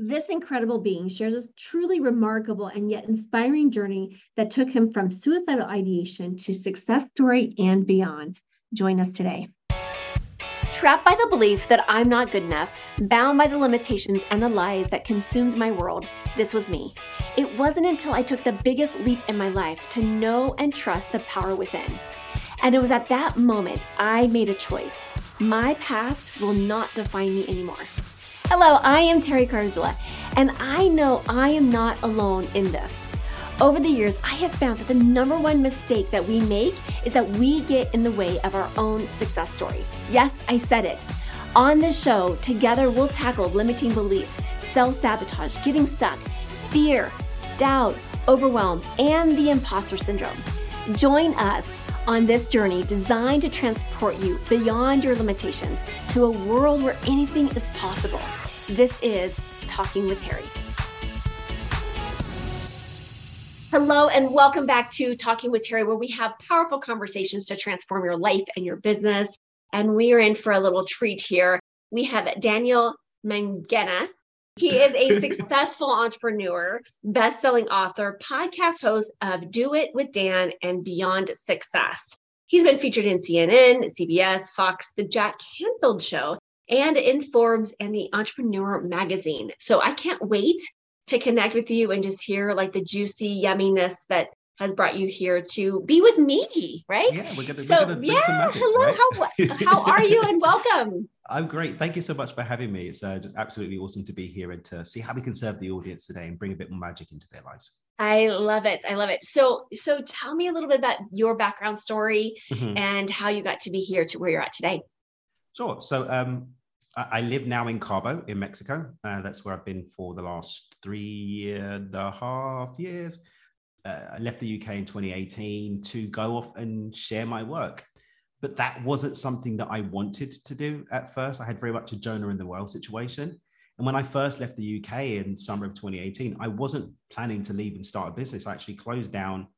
This incredible being shares a truly remarkable and yet inspiring journey that took him from suicidal ideation to success story and beyond. Join us today. Trapped by the belief that I'm not good enough, bound by the limitations and the lies that consumed my world, this was me. It wasn't until I took the biggest leap in my life to know and trust the power within. And it was at that moment I made a choice. My past will not define me anymore. Hello, I am Teri Cardula, and I know I am not alone in this. Over the years, I have found that the number one mistake that we make is that we get in the way of our own success story. Yes, I said it. On this show, together we'll tackle limiting beliefs, self sabotage, getting stuck, fear, doubt, overwhelm, and the imposter syndrome. Join us on this journey designed to transport you beyond your limitations to a world where anything is possible. This is Talking with Teri. Hello, and welcome back to Talking with Teri, where we have powerful conversations to transform your life and your business. And we are in for a little treat here. We have Daniel Mangena. He is a successful entrepreneur, best-selling author, podcast host of Do It with Dan and Beyond Success. He's been featured in CNN, CBS, Fox, The Jack Canfield Show, and in Forbes and the Entrepreneur magazine. So I can't wait to connect with you and just hear like the juicy yumminess that has brought you here to be with me, right? Yeah, we're gonna. So we're gonna yeah, magic, hello. right? How how are you? And welcome. I'm great. Thank you so much for having me. It's uh, absolutely awesome to be here and to see how we can serve the audience today and bring a bit more magic into their lives. I love it. I love it. So so tell me a little bit about your background story Mhm. and how you got to be here to where you're at today. Sure. So um, I, I live now in Cabo in Mexico. Uh, that's where I've been for the last three and a half years. Uh, I left the UK in 2018 to go off and share my work. But that wasn't something that I wanted to do at first. I had very much a Jonah in the well situation. And when I first left the UK in summer of 2018, I wasn't planning to leave and start a business. I actually closed down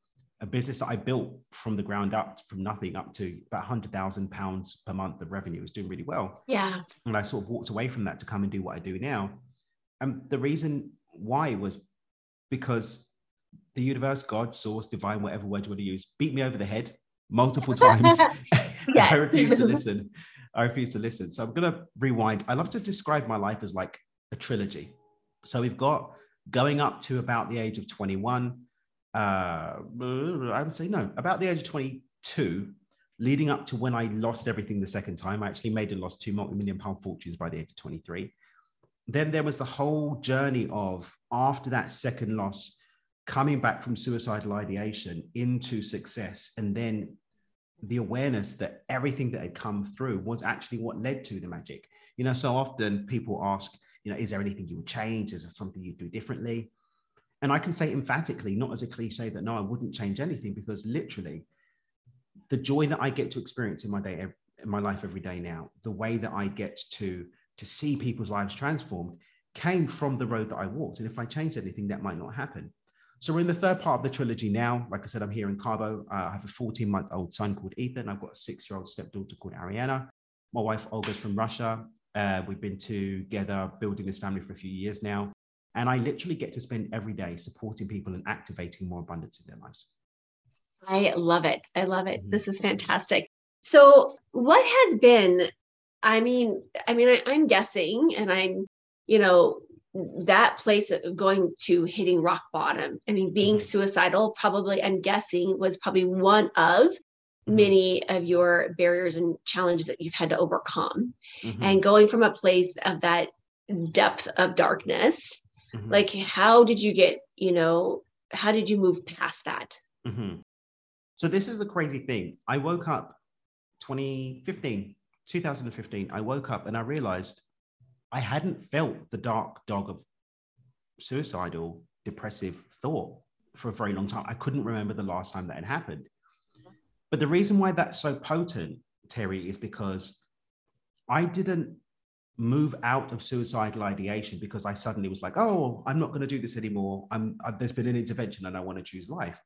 a business that I built from the ground up, from nothing up to about 100,000 pounds per month of revenue. It was doing really well. Yeah. And I sort of walked away from that to come and do what I do now. And the reason why was because the universe, God, source, divine, whatever word you want to use, beat me over the head multiple times. I refuse to listen. I refuse to listen. So I'm going to rewind. I love to describe my life as like a trilogy. So we've got going up to about the age of 21. Uh, I would say no, about the age of 22, leading up to when I lost everything the second time. I actually made and lost two multi-million pound fortunes by the age of 23. Then there was the whole journey of after that second loss, coming back from suicidal ideation into success, and then the awareness that everything that had come through was actually what led to the magic. You know, so often people ask, you know, is there anything you would change? Is there something you'd do differently? And I can say emphatically, not as a cliche, that no, I wouldn't change anything because literally the joy that I get to experience in my day, in my life every day now, the way that I get to to see people's lives transformed came from the road that I walked. And if I changed anything, that might not happen. So we're in the third part of the trilogy now. Like I said, I'm here in Cabo. Uh, I have a 14 month old son called Ethan. I've got a six year old stepdaughter called Ariana. My wife Olga's from Russia. Uh, we've been together building this family for a few years now. And I literally get to spend every day supporting people and activating more abundance in their lives. I love it. I love it. Mhm. This is fantastic. So, what has been? I mean, I mean, I, I'm guessing, and I'm, you know, that place of going to hitting rock bottom. I mean, being Mhm. suicidal probably, I'm guessing, was probably one of Mhm. many of your barriers and challenges that you've had to overcome. Mhm. And going from a place of that depth of darkness, Mhm. like, how did you get, you know, how did you move past that? Mhm. So this is the crazy thing. I woke up 2015, 2015. I woke up and I realized I hadn't felt the dark dog of suicidal, depressive thought for a very long time. I couldn't remember the last time that had happened. But the reason why that's so potent, Teri, is because I didn't move out of suicidal ideation because I suddenly was like, oh, I'm not going to do this anymore. I'm, i there's been an intervention and I want to choose life.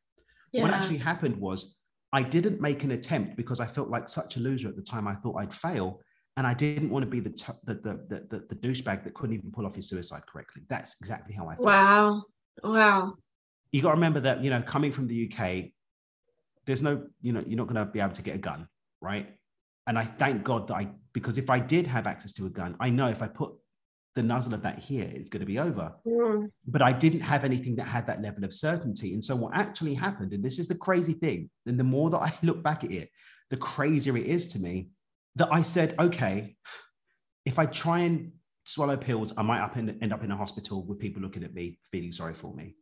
What actually happened was I didn't make an attempt because I felt like such a loser at the time. I thought I'd fail. And I didn't want to be the, t- the, the, the, the, douchebag that couldn't even pull off his suicide correctly. That's exactly how I felt. Wow. Wow. You got to remember that, you know, coming from the UK, there's no, you know, you're not going to be able to get a gun, right? And I thank God that I, because if I did have access to a gun, I know if I put the nuzzle of that here, it's going to be over. Mm. But I didn't have anything that had that level of certainty. And so what actually happened, and this is the crazy thing, and the more that I look back at it, the crazier it is to me that I said, okay, if I try and swallow pills, I might up in, end up in a hospital with people looking at me, feeling sorry for me.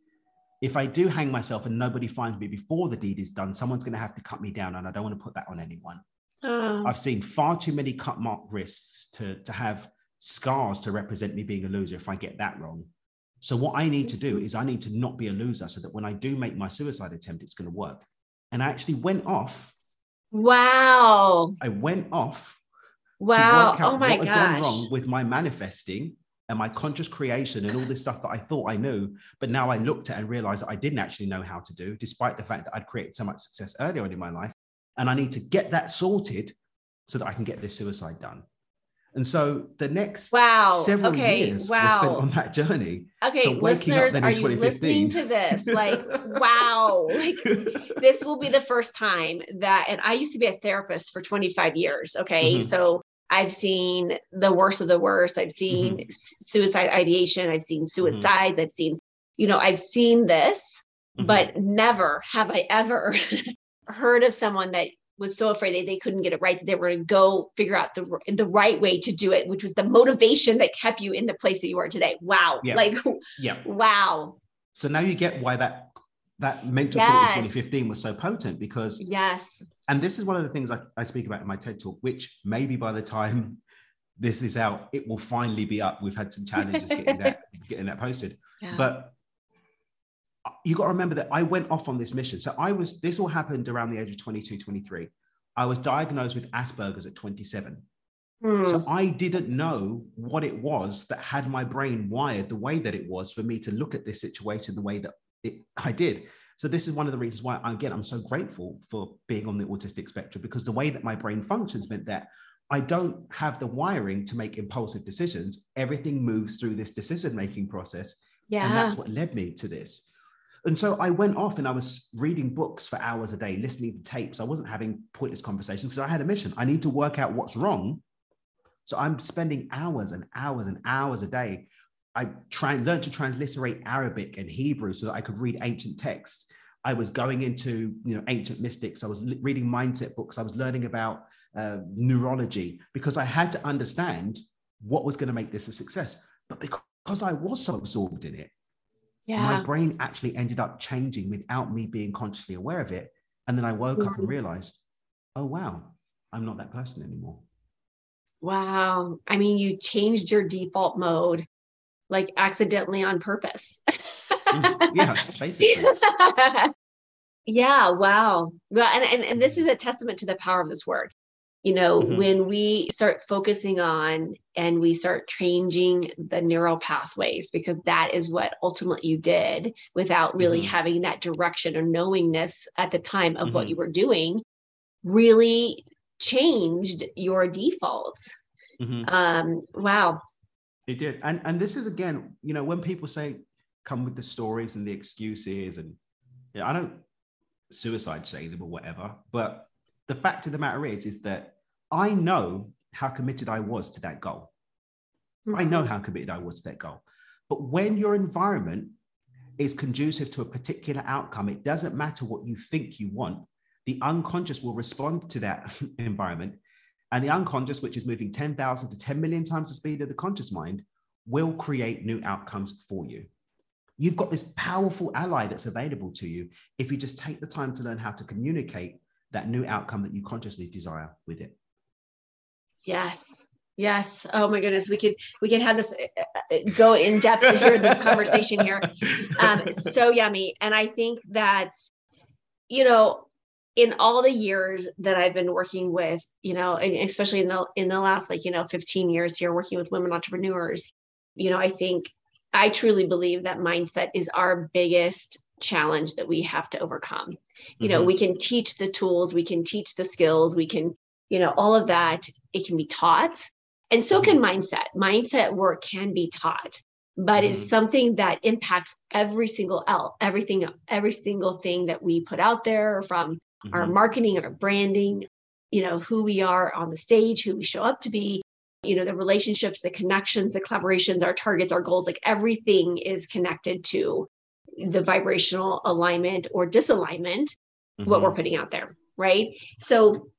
If I do hang myself and nobody finds me before the deed is done, someone's going to have to cut me down, and I don't want to put that on anyone. Oh. I've seen far too many cut mark wrists to, to have scars to represent me being a loser if I get that wrong. So, what I need to do is I need to not be a loser so that when I do make my suicide attempt, it's going to work. And I actually went off Wow. I went off. Wow. oh my what gosh. had gone wrong with my manifesting and my conscious creation and all this stuff that I thought I knew. But now I looked at and realized that I didn't actually know how to do, despite the fact that I'd created so much success earlier on in my life. And I need to get that sorted so that I can get this suicide done. And so the next wow. several okay. years wow. were spent on that journey. Okay, so listeners, are you listening to this? Like, wow, like this will be the first time that, and I used to be a therapist for 25 years. Okay, mm-hmm. so I've seen the worst of the worst. I've seen mm-hmm. suicide ideation. I've seen mm-hmm. suicides. Mm-hmm. I've seen, you know, I've seen this, mm-hmm. but never have I ever heard of someone that was so afraid that they couldn't get it right that they were going to go figure out the the right way to do it, which was the motivation that kept you in the place that you are today. Wow, yeah. like yeah, wow. So now you get why that that mental yes. thought in 2015 was so potent because yes, and this is one of the things I, I speak about in my TED talk, which maybe by the time this is out, it will finally be up. We've had some challenges getting that getting that posted, yeah. but you got to remember that I went off on this mission. So I was, this all happened around the age of 22, 23. I was diagnosed with Asperger's at 27. Mm. So I didn't know what it was that had my brain wired the way that it was for me to look at this situation the way that it, I did. So this is one of the reasons why, again, I'm so grateful for being on the autistic spectrum because the way that my brain functions meant that I don't have the wiring to make impulsive decisions. Everything moves through this decision making process. Yeah. And that's what led me to this. And so I went off and I was reading books for hours a day, listening to tapes. I wasn't having pointless conversations because I had a mission. I need to work out what's wrong. So I'm spending hours and hours and hours a day. I try and learn to transliterate Arabic and Hebrew so that I could read ancient texts. I was going into you know ancient mystics. I was reading mindset books. I was learning about uh, neurology because I had to understand what was going to make this a success. But because I was so absorbed in it, yeah. my brain actually ended up changing without me being consciously aware of it. And then I woke mm-hmm. up and realized, oh, wow, I'm not that person anymore. Wow. I mean, you changed your default mode like accidentally on purpose. Mm, yeah, basically. yeah, wow. Well, and, and, and this is a testament to the power of this work you know mm-hmm. when we start focusing on and we start changing the neural pathways because that is what ultimately you did without really mm-hmm. having that direction or knowingness at the time of mm-hmm. what you were doing really changed your defaults mm-hmm. um wow it did and and this is again you know when people say come with the stories and the excuses and yeah, i don't suicide shame them or whatever but the fact of the matter is is that I know how committed I was to that goal. Mm-hmm. I know how committed I was to that goal. But when your environment is conducive to a particular outcome, it doesn't matter what you think you want. The unconscious will respond to that environment. And the unconscious, which is moving 10,000 to 10 million times the speed of the conscious mind, will create new outcomes for you. You've got this powerful ally that's available to you if you just take the time to learn how to communicate that new outcome that you consciously desire with it. Yes. Yes. Oh my goodness. We could we could have this uh, uh, go in depth here the conversation here. Um, so yummy. And I think that, you know, in all the years that I've been working with, you know, and especially in the in the last like, you know, 15 years here working with women entrepreneurs, you know, I think I truly believe that mindset is our biggest challenge that we have to overcome. You mm-hmm. know, we can teach the tools, we can teach the skills, we can, you know, all of that it can be taught. And so can mindset. Mindset work can be taught, but it's Mhm. something that impacts every single L, everything, every single thing that we put out there from our Mhm. marketing, our branding, you know, who we are on the stage, who we show up to be, you know, the relationships, the connections, the collaborations, our targets, our goals, like everything is connected to the vibrational alignment or disalignment, what Mhm. we're putting out there, right? So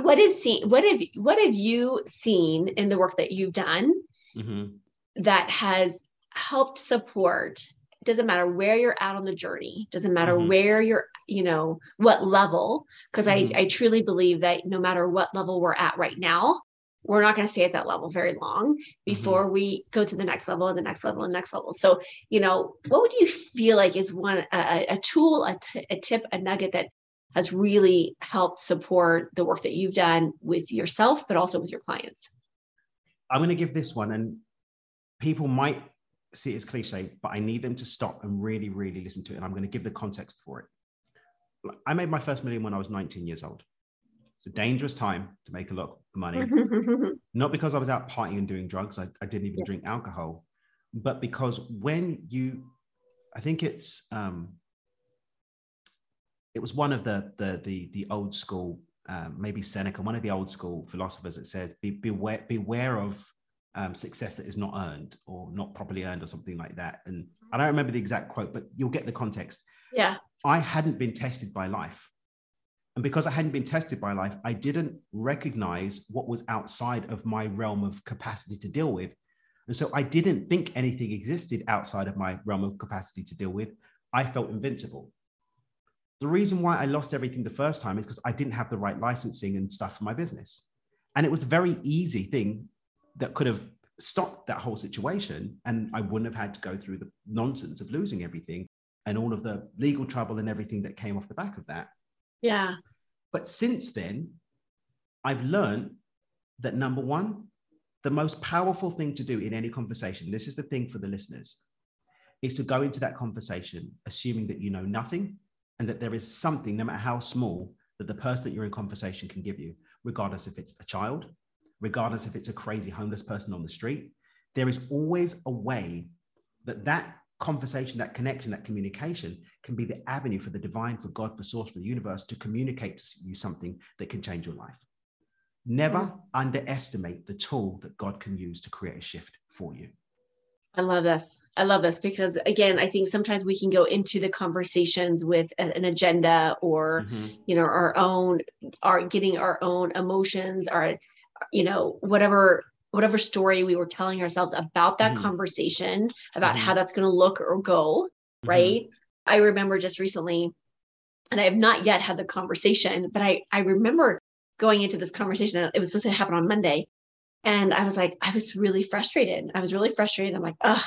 what is seen what have what have you seen in the work that you've done Mhm. that has helped support doesn't matter where you're at on the journey doesn't matter Mhm. where you're you know what level because Mhm. i i truly believe that no matter what level we're at right now we're not going to stay at that level very long before we go to the next level and the next level and next level so you know what would you feel like is one a, a tool a, t- a tip a nugget that has really helped support the work that you've done with yourself but also with your clients I'm going to give this one, and people might see it as cliche, but I need them to stop and really, really listen to it. And I'm going to give the context for it. I made my first million when I was 19 years old. It's a dangerous time to make a lot of money, not because I was out partying and doing drugs. I, I didn't even Yeah. drink alcohol, but because when you, I think it's, um, it was one of the the the, the old school, um, maybe Seneca, one of the old school philosophers that says, Be, beware beware of um, success that is not earned or not properly earned or something like that. And I don't remember the exact quote, but you'll get the context. yeah I hadn't been tested by life. And because I hadn't been tested by life, I didn't recognize what was outside of my realm of capacity to deal with. And so I didn't think anything existed outside of my realm of capacity to deal with. I felt invincible. The reason why I lost everything the first time is because I didn't have the right licensing and stuff for my business. And it was a very easy thing that could have stopped that whole situation. And I wouldn't have had to go through the nonsense of losing everything and all of the legal trouble and everything that came off the back of that. yeah But since then, I've learned that number one, the most powerful thing to do in any conversation, this is the thing for the listeners, is to go into that conversation assuming that you know nothing and that there is something, no matter how small, that the person that you're in conversation can give you, regardless if it's a child, regardless if it's a crazy homeless person on the street. There is always a way that that conversation, that connection, that communication can be the avenue for the divine, for God, for source, for the universe to communicate to you something that can change your life. Never mm. underestimate the tool that God can use to create a shift for you. I love this. I love this because again, I think sometimes we can go into the conversations with an agenda or Mhm. you know our own our getting our own emotions our you know whatever whatever story we were telling ourselves about that Mhm. conversation about Mhm. how that's going to look or go Mhm. right i remember just recently and i have not yet had the conversation but i i remember going into this conversation it was supposed to happen on monday and i was like i was really frustrated. I was really frustrated. I'm like ugh.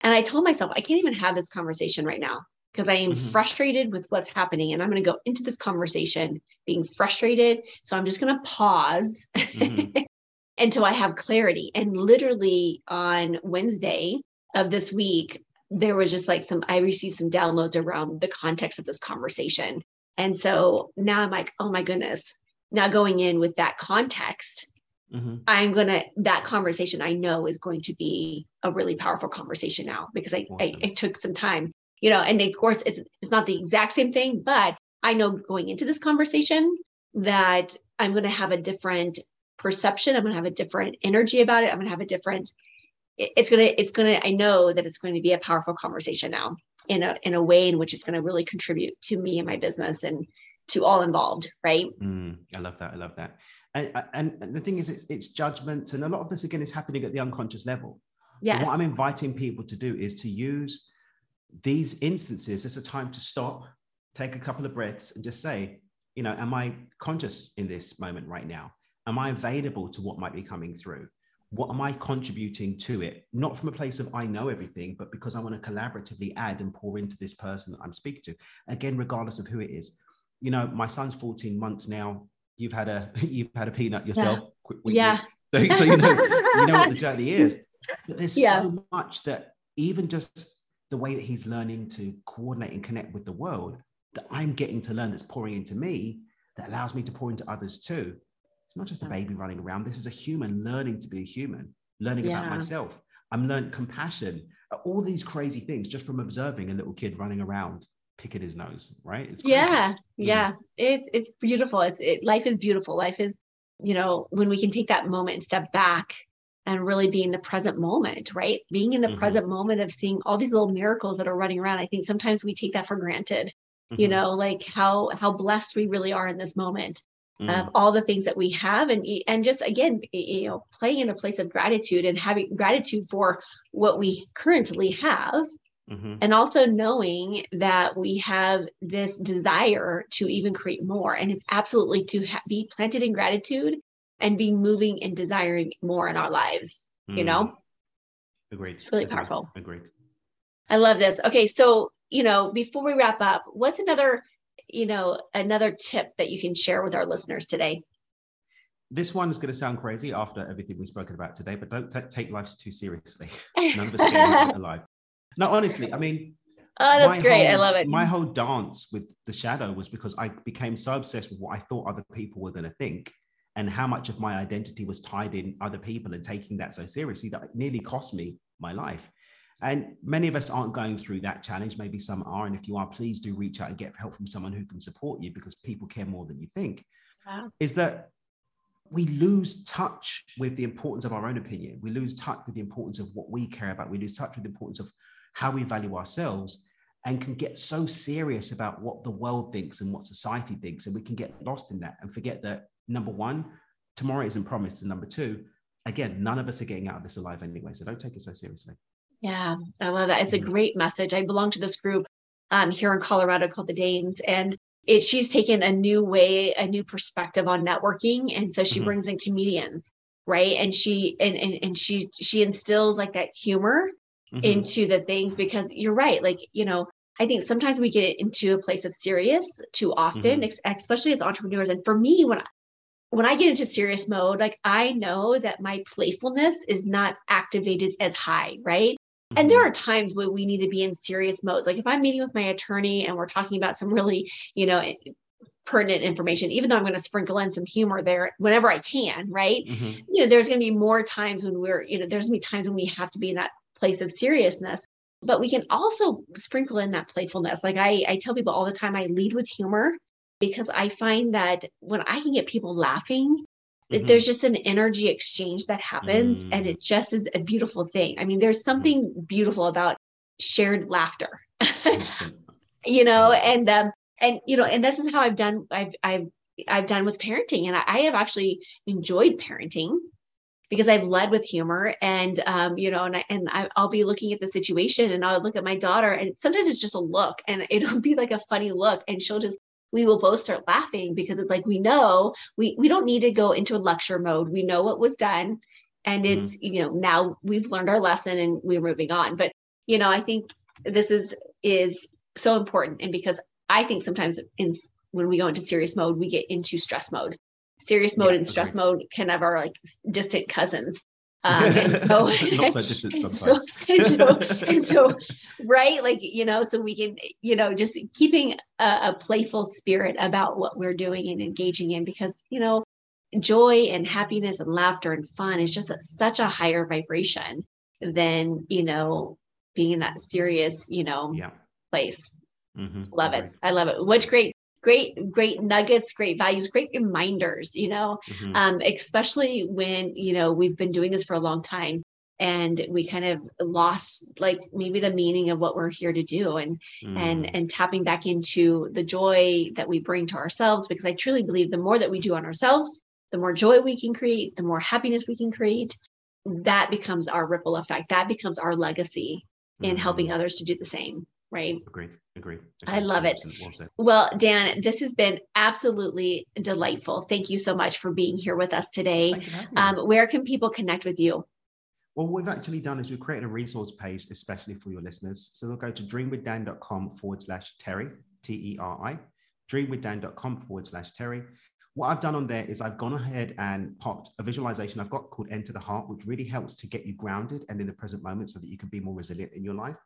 And i told myself i can't even have this conversation right now because i am Mhm. frustrated with what's happening and i'm going to go into this conversation being frustrated. So i'm just going to pause Mhm. until i have clarity. And literally on wednesday of this week there was just like some i received some downloads around the context of this conversation. And so now i'm like oh my goodness. Now going in with that context Mhm. i'm gonna that conversation i know is going to be a really powerful conversation now because i I, Awesome. I took some time you know and of course it's it's not the exact same thing but i know going into this conversation that i'm going to have a different perception i'm going to have a different energy about it i'm going to have a different it's going to it's going to i know that it's going to be a powerful conversation now in a in a way in which it's going to really contribute to me and my business and to all involved right Mm, I love that. I love that. And, uh, and, and the thing is, it's, it's judgments. And a lot of this, again, is happening at the unconscious level. yes What I'm inviting people to do is to use these instances as a time to stop, take a couple of breaths, and just say, you know, am I conscious in this moment right now? Am I available to what might be coming through? What am I contributing to it? Not from a place of I know everything, but because I want to collaboratively add and pour into this person that I'm speaking to. Again, regardless of who it is. You know, my son's 14 months now. You've had a you've had a peanut yourself. Week, yeah. So, so you know you know what the journey is. But there's Yeah. so much that even just the way that he's learning to coordinate and connect with the world that I'm getting to learn that's pouring into me that allows me to pour into others too. It's not just a baby running around. This is a human learning to be a human, learning yeah. about myself. I'm learned compassion, all these crazy things just from observing a little kid running around picking his nose, right? It's yeah, yeah. It's it's beautiful. It's it, life is beautiful. Life is, you know, when we can take that moment and step back and really be in the present moment, right? Being in the mm-hmm. present moment of seeing all these little miracles that are running around. I think sometimes we take that for granted. Mm-hmm. You know, like how how blessed we really are in this moment mm. of all the things that we have and and just again you know playing in a place of gratitude and having gratitude for what we currently have mm-hmm. and also knowing that we have this desire to even create more and it's absolutely to ha- be planted in gratitude and be moving and desiring more in our lives mm. you know agreed it's really agreed. powerful agreed i love this okay so you know before we wrap up what's another you know, another tip that you can share with our listeners today? This one is going to sound crazy after everything we've spoken about today, but don't t- take life too seriously. None of us are alive. No, honestly, I mean, Oh, that's great. Whole, I love it. My whole dance with the shadow was because I became so obsessed with what I thought other people were going to think and how much of my identity was tied in other people and taking that so seriously that it nearly cost me my life. And many of us aren't going through that challenge. Maybe some are. And if you are, please do reach out and get help from someone who can support you because people care more than you think. Wow. Is that we lose touch with the importance of our own opinion. We lose touch with the importance of what we care about. We lose touch with the importance of how we value ourselves and can get so serious about what the world thinks and what society thinks. And we can get lost in that and forget that number one, tomorrow isn't promised. And number two, again, none of us are getting out of this alive anyway. So don't take it so seriously. Yeah, I love that. It's a mm-hmm. great message. I belong to this group um, here in Colorado called the Danes, and it, she's taken a new way, a new perspective on networking, and so she mm-hmm. brings in comedians, right? And she and and and she she instills like that humor mm-hmm. into the things because you're right, like you know. I think sometimes we get into a place of serious too often, mm-hmm. especially as entrepreneurs. And for me, when I, when I get into serious mode, like I know that my playfulness is not activated as high, right? And there mm-hmm. are times where we need to be in serious modes. Like if I'm meeting with my attorney and we're talking about some really, you know, pertinent information, even though I'm going to sprinkle in some humor there whenever I can, right? Mm-hmm. You know, there's going to be more times when we're, you know, there's going to be times when we have to be in that place of seriousness. But we can also sprinkle in that playfulness. Like I, I tell people all the time, I lead with humor because I find that when I can get people laughing, Mm-hmm. There's just an energy exchange that happens, mm-hmm. and it just is a beautiful thing. I mean, there's mm-hmm. something beautiful about shared laughter, you know, and um, and you know, and this is how I've done. I've I've I've done with parenting, and I, I have actually enjoyed parenting because I've led with humor and um, you know, and I, and I, will be looking at the situation and I'll look at my daughter and sometimes it's just a look and it'll be like a funny look and she'll just we will both start laughing because it's like we know we we don't need to go into a lecture mode. We know what was done and mm-hmm. it's mm-hmm. you know now we've learned our lesson and we're moving on. But you know, I think this is is so important and because I think sometimes in when we go into serious mode, we get into stress mode. Serious mode yeah, and stress mode kind of are like distant cousins. Um, and so. And so, and, so, and so, right, like you know, so we can, you know, just keeping a, a playful spirit about what we're doing and engaging in, because you know, joy and happiness and laughter and fun is just such a higher vibration than you know being in that serious, you know, yeah. place. Mm-hmm. Love it. I love it. What's great great great nuggets great values great reminders you know mm-hmm. um, especially when you know we've been doing this for a long time and we kind of lost like maybe the meaning of what we're here to do and mm. and and tapping back into the joy that we bring to ourselves because i truly believe the more that we do on ourselves the more joy we can create the more happiness we can create that becomes our ripple effect that becomes our legacy mm. in helping mm. others to do the same right agreed agree. I love it. Well, Dan, this has been absolutely delightful. Thank you so much for being here with us today. Um, where can people connect with you? Well, what we've actually done is we've created a resource page, especially for your listeners. So they'll go to dreamwithdan.com forward slash Teri, T E R I, dreamwithdan.com forward slash Teri. What I've done on there is I've gone ahead and popped a visualization I've got called Enter the Heart, which really helps to get you grounded and in the present moment so that you can be more resilient in your life.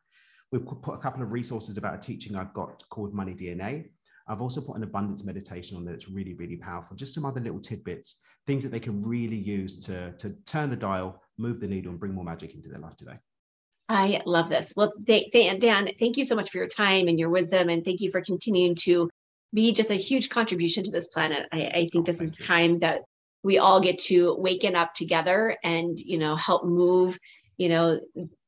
We've put a couple of resources about a teaching I've got called Money DNA. I've also put an abundance meditation on there that's really, really powerful. Just some other little tidbits, things that they can really use to, to turn the dial, move the needle, and bring more magic into their life today. I love this. Well, they, they, Dan, thank you so much for your time and your wisdom. And thank you for continuing to be just a huge contribution to this planet. I, I think oh, this is you. time that we all get to waken up together and, you know, help move, you know,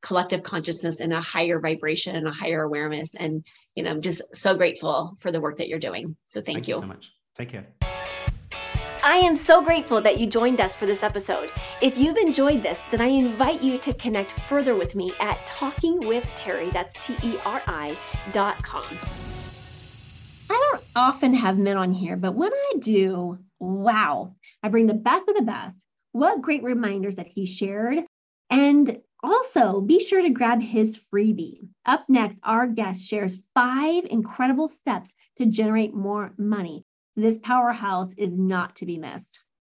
collective consciousness and a higher vibration and a higher awareness. And, you know, I'm just so grateful for the work that you're doing. So thank, thank you. you so much. Take care. I am so grateful that you joined us for this episode. If you've enjoyed this, then I invite you to connect further with me at talkingwithteri, that's T E R I dot com. I don't often have men on here, but when I do, wow, I bring the best of the best. What great reminders that he shared. And also be sure to grab his freebie. Up next, our guest shares five incredible steps to generate more money. This powerhouse is not to be missed.